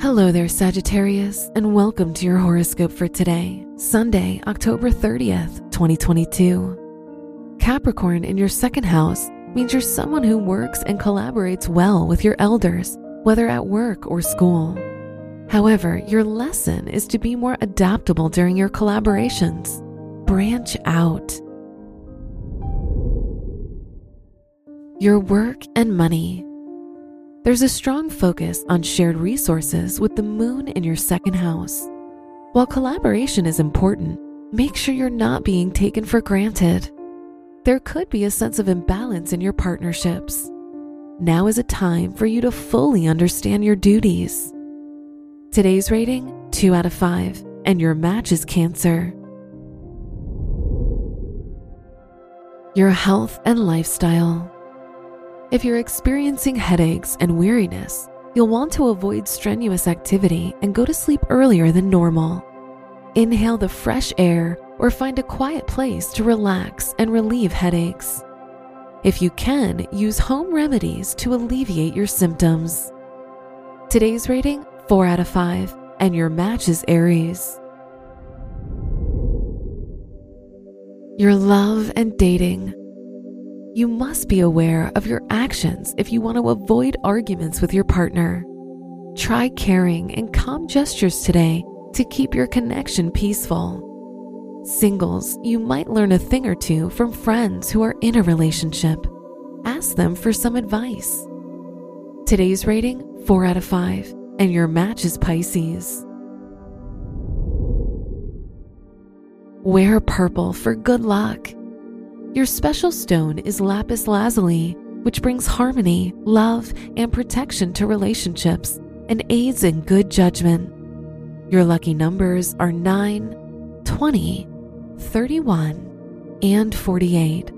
Hello there, Sagittarius, and welcome to your horoscope for today, Sunday, October 30th, 2022. Capricorn in your second house means you're someone who works and collaborates well with your elders, whether at work or school. However, your lesson is to be more adaptable during your collaborations. Branch out. Your work and money. There's a strong focus on shared resources with the moon in your second house. While collaboration is important, make sure you're not being taken for granted. There could be a sense of imbalance in your partnerships. Now is a time for you to fully understand your duties. Today's rating 2 out of 5, and your match is Cancer. Your health and lifestyle. If you're experiencing headaches and weariness, you'll want to avoid strenuous activity and go to sleep earlier than normal. Inhale the fresh air or find a quiet place to relax and relieve headaches. If you can, use home remedies to alleviate your symptoms. Today's rating 4 out of 5, and your match is Aries. Your love and dating. You must be aware of your actions if you want to avoid arguments with your partner. Try caring and calm gestures today to keep your connection peaceful. Singles, you might learn a thing or two from friends who are in a relationship. Ask them for some advice. Today's rating 4 out of 5, and your match is Pisces. Wear purple for good luck. Your special stone is lapis lazuli, which brings harmony, love, and protection to relationships and aids in good judgment. Your lucky numbers are 9, 20, 31, and 48.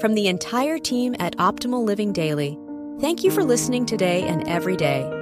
From the entire team at Optimal Living Daily, thank you for listening today and every day.